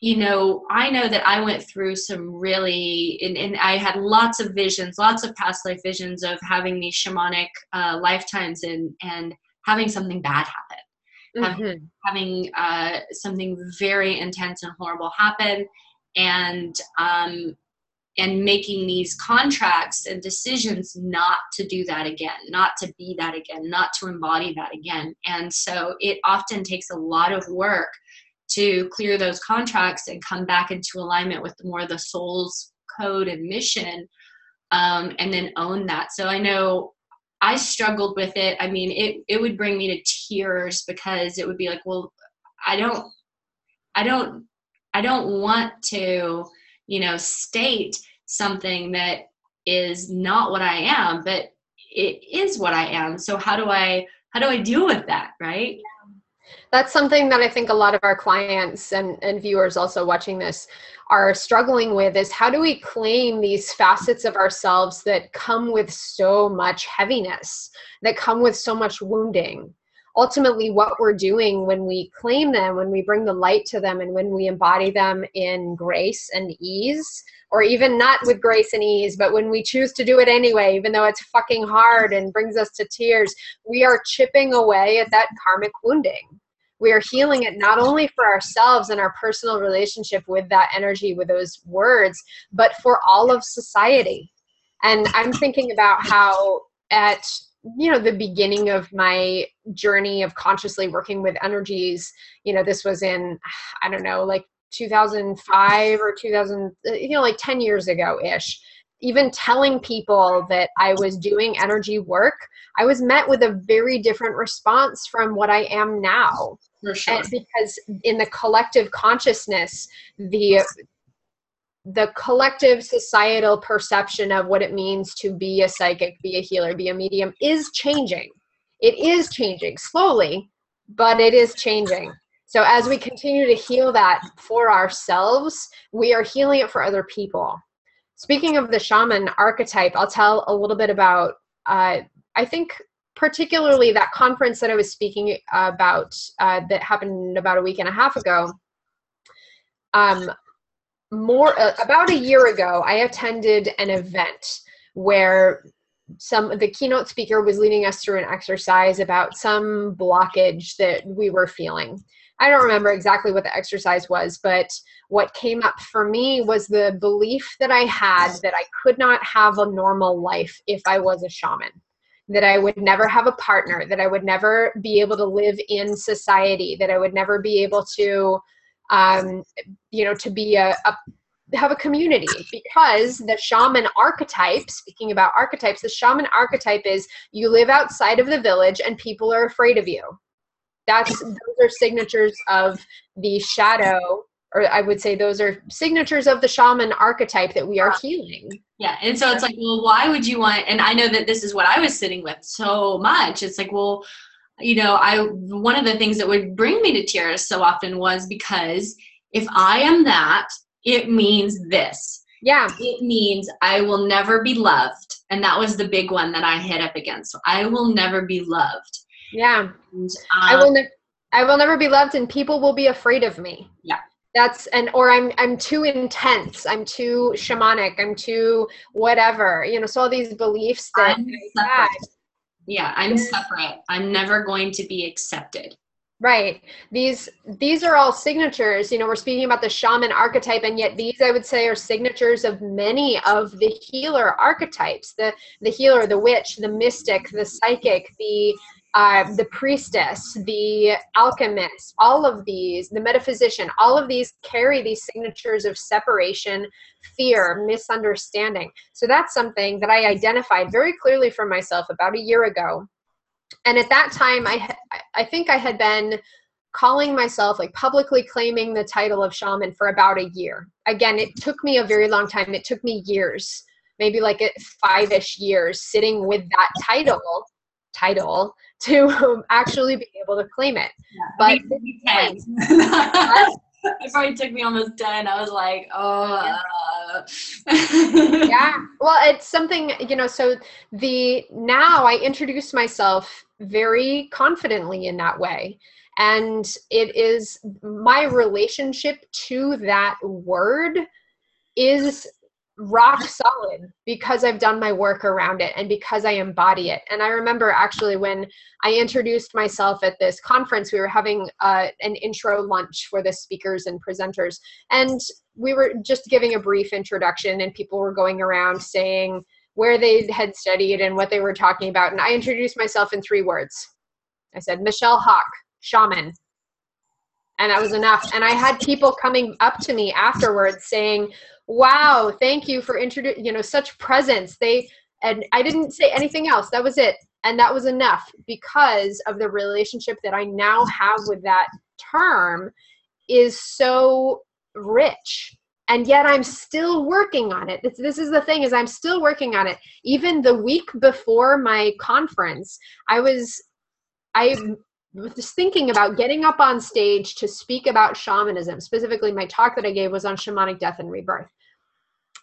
you know, I know that I went through some really, and, and, I had lots of visions, lots of past life visions of having these shamanic uh, lifetimes and and having something bad happen, mm-hmm. having, having uh, something very intense and horrible happen, and um, and making these contracts and decisions not to do that again, not to be that again, not to embody that again, and so it often takes a lot of work to clear those contracts and come back into alignment with more of the soul's code and mission um, and then own that. So i know i struggled with it. I mean it, it would bring me to tears because it would be like well i don't i don't i don't want to you know state something that is not what i am but it is what i am. So how do i how do i deal with that right that's something that I think a lot of our clients and, and viewers also watching this are struggling with is how do we claim these facets of ourselves that come with so much heaviness, that come with so much wounding? Ultimately, what we're doing when we claim them, when we bring the light to them, and when we embody them in grace and ease, or even not with grace and ease, but when we choose to do it anyway, even though it's fucking hard and brings us to tears, we are chipping away at that karmic wounding we are healing it not only for ourselves and our personal relationship with that energy with those words but for all of society and i'm thinking about how at you know the beginning of my journey of consciously working with energies you know this was in i don't know like 2005 or 2000 you know like 10 years ago ish even telling people that I was doing energy work, I was met with a very different response from what I am now. For sure. And because in the collective consciousness, the the collective societal perception of what it means to be a psychic, be a healer, be a medium is changing. It is changing slowly, but it is changing. So as we continue to heal that for ourselves, we are healing it for other people. Speaking of the shaman archetype, I'll tell a little bit about, uh, I think, particularly that conference that I was speaking about uh, that happened about a week and a half ago. Um, more uh, about a year ago, I attended an event where some the keynote speaker was leading us through an exercise about some blockage that we were feeling I don't remember exactly what the exercise was, but what came up for me was the belief that I had that I could not have a normal life if I was a shaman. That I would never have a partner, that I would never be able to live in society, that I would never be able to, um, you know, to be a, a have a community. Because the shaman archetype speaking about archetypes the shaman archetype is you live outside of the village and people are afraid of you. That's those are signatures of the shadow or i would say those are signatures of the shaman archetype that we are healing Yeah. And so it's like, well, why would you want, and I know that this is what I was sitting with so much. It's like, well, you know, I, one of the things that would bring me to tears so often was because if I am that, it means this. Yeah. It means I will never be loved. And that was the big one that I hit up against. So I will never be loved. Yeah. And, um, I will never I will never be loved and people will be afraid of me. Yeah. That's and or I'm I'm too intense, I'm too shamanic, I'm too whatever. You know, so all these beliefs that I'm separate. Yeah, I'm separate. I'm never going to be accepted. Right. These these are all signatures. You know, we're speaking about the shaman archetype, and yet these I would say are signatures of many of the healer archetypes. The the healer, the witch, the mystic, the psychic, the uh, the priestess, the alchemist, all of these, the metaphysician, all of these carry these signatures of separation, fear, misunderstanding. So that's something that I identified very clearly for myself about a year ago. And at that time, I I think I had been calling myself like publicly claiming the title of shaman for about a year. Again, it took me a very long time. It took me years, maybe like five ish years, sitting with that title title to um, actually be able to claim it. Yeah, but it probably took me almost 10. I was like, oh. yeah. Well, it's something, you know, so the now I introduce myself very confidently in that way. And it is my relationship to that word is rock solid because I've done my work around it and because I embody it. And I remember actually when I introduced myself at this conference, we were having uh, an intro lunch for the speakers and presenters. And we were just giving a brief introduction, and people were going around saying where they had studied and what they were talking about. And I introduced myself in three words I said, Michelle Hawk, shaman. And that was enough. And I had people coming up to me afterwards saying, wow thank you for introducing you know such presence. They and i didn't say anything else that was it. And that was enough because of the relationship that i now have with that term is so rich. And yet i'm still working on it. This, this is the thing is i'm still working on it. Even the week before my conference i was i was thinking about getting up on stage to speak about shamanism. Specifically my talk that i gave was on shamanic death and rebirth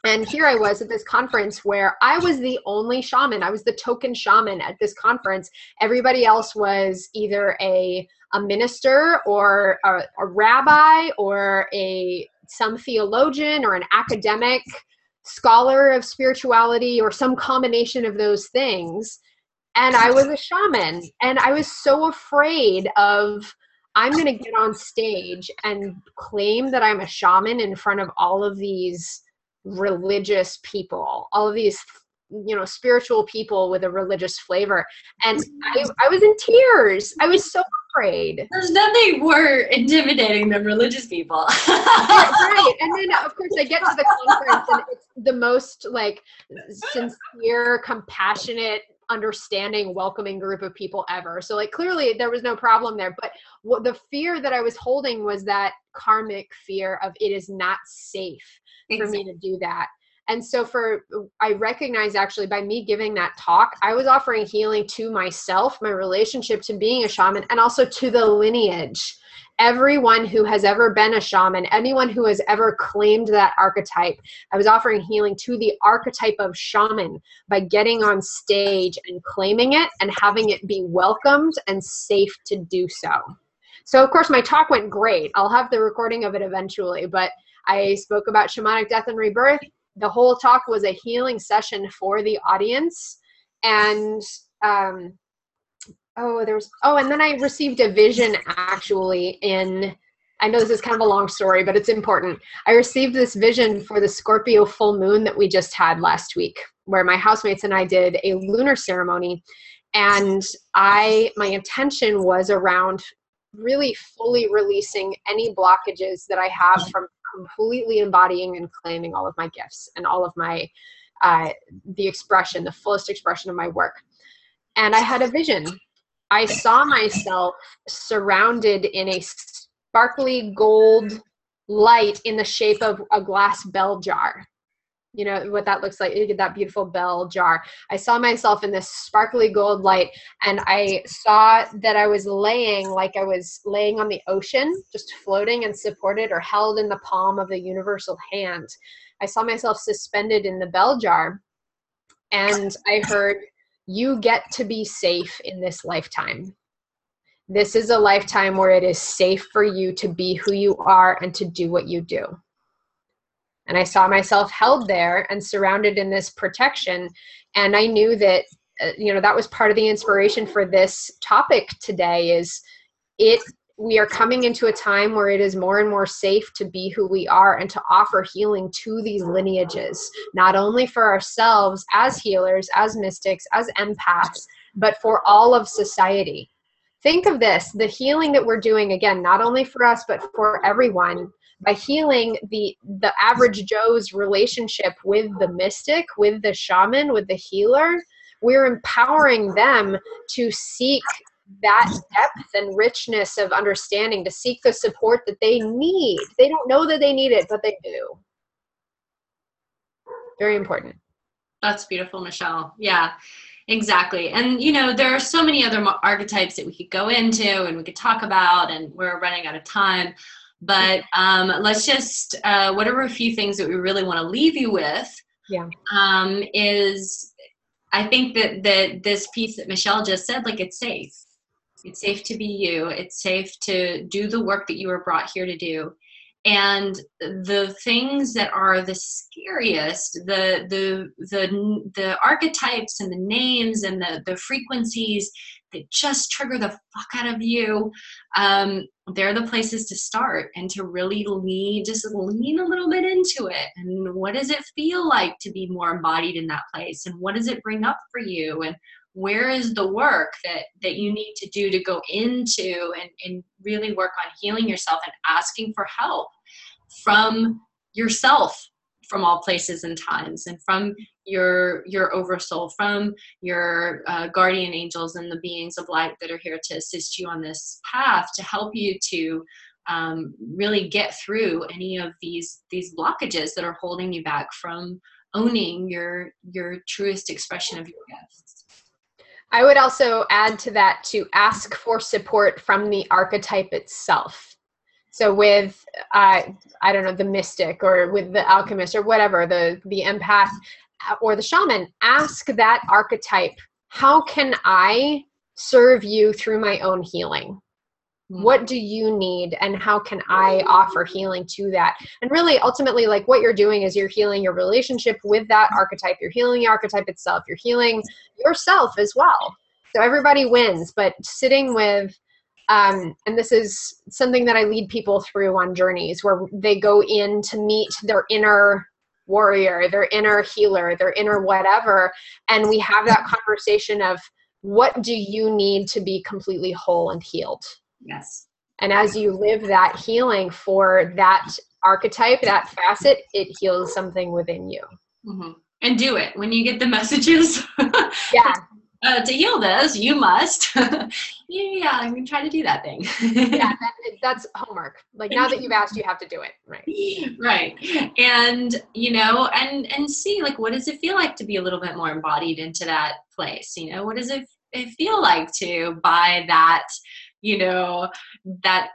and here I was at this conference where I was the only shaman. I was the token shaman at this conference. Everybody else was either a, a minister or a, a rabbi or a some theologian or an academic scholar of spirituality or some combination of those things. And I was a shaman. And I was so afraid of I'm going to get on stage and claim that I'm a shaman in front of all of these religious people, all of these you know spiritual people with a religious flavor. And I, I was in tears. I was so afraid. There's nothing more intimidating than religious people. Right and then of course i get to the conference and it's the most like sincere compassionate understanding welcoming group of people ever so like clearly there was no problem there but what the fear that i was holding was that karmic fear of it is not safe exactly. for me to do that. And so for I recognize actually by me giving that talk, I was offering healing to myself, my relationship to being a shaman, and also to the lineage. Everyone who has ever been a shaman, anyone who has ever claimed that archetype, I was offering healing to the archetype of shaman by getting on stage and claiming it and having it be welcomed and safe to do so. So, of course, my talk went great. I'll have the recording of it eventually, but I spoke about shamanic death and rebirth. The whole talk was a healing session for the audience. And um, oh, there was, oh, and then I received a vision actually in, I know this is kind of a long story, but it's important. I received this vision for the Scorpio full moon that we just had last week, where my housemates and I did a lunar ceremony. And I, my intention was around really fully releasing any blockages that I have from completely embodying and claiming all of my gifts and all of my uh, the expression the fullest expression of my work and i had a vision i saw myself surrounded in a sparkly gold light in the shape of a glass bell jar. You know what that looks like? You get that beautiful bell jar. I saw myself in this sparkly gold light and i saw that i was laying like i was laying on the ocean just floating and supported or held in the palm of the universal hand. I saw myself suspended in the bell jar and i heard you get to be safe in this lifetime this is a lifetime where it is safe for you to be who you are and to do what you do and I saw myself held there and surrounded in this protection. And I knew that, uh, you know, that was part of the inspiration for this topic today is it we are coming into a time where it is more and more safe to be who we are and to offer healing to these lineages, not only for ourselves as healers, as mystics, as empaths, but for all of society. Think of this the healing that we're doing, again, not only for us, but for everyone by healing the the average joe's relationship with the mystic with the shaman with the healer we're empowering them to seek that depth and richness of understanding to seek the support that they need. They don't know that they need it but they do. Very important. That's beautiful michelle. Yeah exactly. And you know there are so many other archetypes that we could go into and we could talk about and we're running out of time. But um, let's just, uh, whatever a few things that we really want to leave you with? Yeah. um, is I think that, that this piece that Michelle just said, like it's safe. It's safe to be you. It's safe to do the work that you were brought here to do. And the things that are the scariest, the the the the archetypes and the names and the the frequencies that just trigger the fuck out of you, um, they're the places to start and to really lean, just lean a little bit into it. And what does it feel like to be more embodied in that place? And what does it bring up for you? And where is the work that that you need to do to go into and, and really work on healing yourself and asking for help from yourself from all places and times and from your your oversoul from your uh, guardian angels and the beings of light that are here to assist you on this path to help you to um, really get through any of these these blockages that are holding you back from owning your your truest expression of your gifts i would also add to that to ask for support from the archetype itself so with uh, i don't know the mystic or with the alchemist or whatever the the empath or the shaman ask that archetype how can i serve you through my own healing. What do you need and how can i offer healing to that and really ultimately like what you're doing is you're healing your relationship with that archetype you're healing the archetype itself you're healing yourself as well so everybody wins but sitting with um, and this is something that I lead people through on journeys where they go in to meet their inner warrior, their inner healer, their inner whatever. And we have that conversation of what do you need to be completely whole and healed? Yes. And as you live that healing for that archetype, that facet, it heals something within you. Mm-hmm. And do it when you get the messages. yeah uh, to heal this, you must. yeah, I'm gonna try to do that thing. yeah, that, that's homework. Like now that you've asked, you have to do it. Right. Right. And you know, and and see like what does it feel like to be a little bit more embodied into that place? You know, what does it it feel like to buy that, you know, that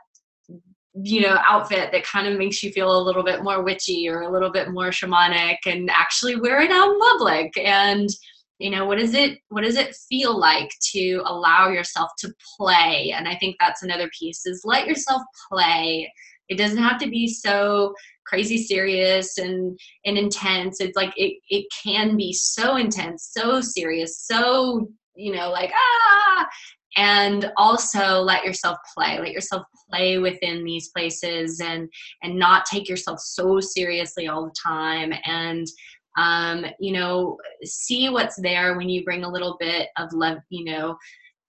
you know outfit that kind of makes you feel a little bit more witchy or a little bit more shamanic and actually wear it out in public. And you know what does it what does it feel like to allow yourself to play? And i think that's another piece is let yourself play. It doesn't have to be so crazy serious and and intense. It's like it it can be so intense so serious so you know like ah and also let yourself play let yourself play within these places and and not take yourself so seriously all the time. And um, you know see what's there when you bring a little bit of love you know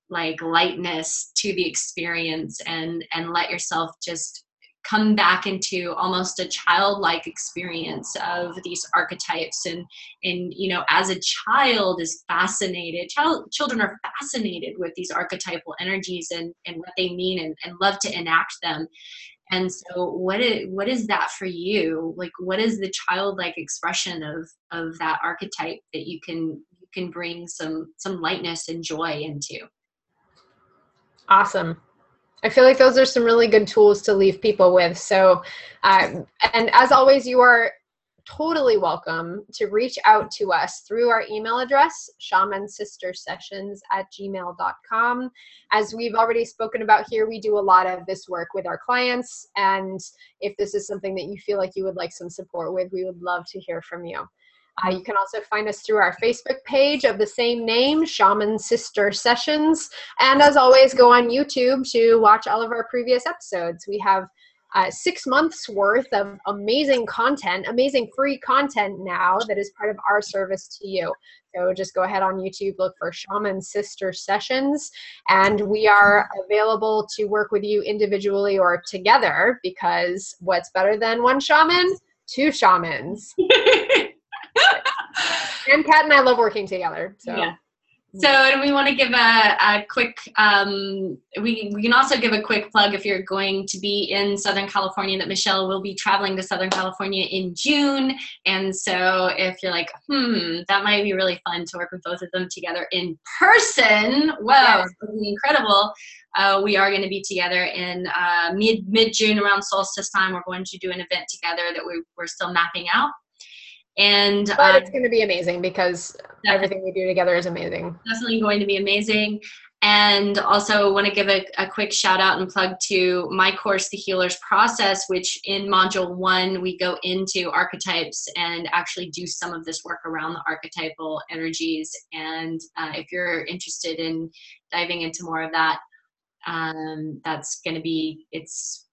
like lightness to the experience and and let yourself just come back into almost a childlike experience of these archetypes. And and you know as a child is fascinated child children are fascinated with these archetypal energies and and what they mean and, and love to enact them. And so what is what is that for you? Like what is the childlike expression of of that archetype that you can you can bring some some lightness and joy into? Awesome I feel like those are some really good tools to leave people with. So, um, and as always, you are totally welcome to reach out to us through our email address, shamansistersessions at gmail.com. As we've already spoken about here, we do a lot of this work with our clients. And if this is something that you feel like you would like some support with, we would love to hear from you. Uh, you can also find us through our Facebook page of the same name, Shaman Sister Sessions. And as always, go on YouTube to watch all of our previous episodes. We have uh, six months worth of amazing content, amazing free content now that is part of our service to you. So just go ahead on YouTube, look for Shaman Sister Sessions, and we are available to work with you individually or together because what's better than one shaman? Two shamans. and Kat and I love working together. So. Yeah. So we want to give a, a quick, um, we, we can also give a quick plug if you're going to be in Southern California that Michelle will be traveling to Southern California in June. And so if you're like, hmm, that might be really fun to work with both of them together in person. Wow, yes. would be incredible. Uh, we are going to be together in uh, mid mid June around solstice time. We're going to do an event together that we, we're still mapping out and but um, it's going to be amazing because everything we do together is amazing. Definitely going to be amazing. And also want to give a, a, quick shout out and plug to my course the healers process which in module one we go into archetypes and actually do some of this work around the archetypal energies. And uh, if you're interested in diving into more of that um, that's going to be it's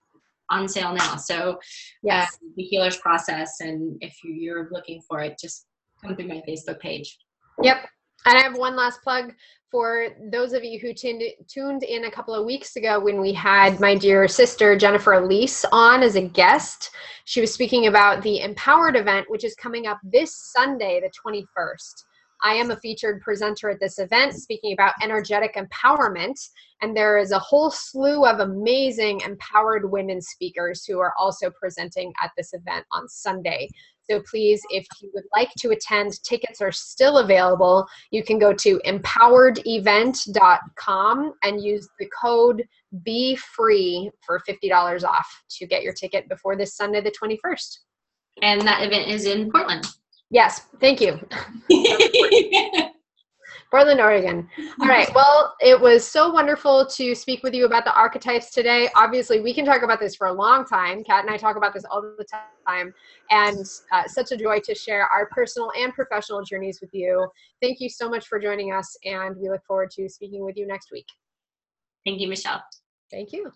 on sale now. So yes, uh, the healers process, and if you're looking for it, just come through my Facebook page. Yep. And I have one last plug for those of you who tuned, tuned in a couple of weeks ago when we had my dear sister Jennifer Elise on as a guest. She was speaking about the Empowered event, which is coming up this Sunday, the 21st. I am a featured presenter at this event speaking about energetic empowerment. And there is a whole slew of amazing empowered women speakers who are also presenting at this event on Sunday. So please, if you would like to attend, tickets are still available. You can go to empoweredevent.com and use the code be free for $50 off to get your ticket before this Sunday, the 21st. And that event is in Portland. Yes, thank you. Portland, Oregon. All right. Well, it was so wonderful to speak with you about the archetypes today. Obviously, we can talk about this for a long time. Kat and I talk about this all the time, and uh, such a joy to share our personal and professional journeys with you. Thank you so much for joining us, and we look forward to speaking with you next week. Thank you, Michelle. Thank you.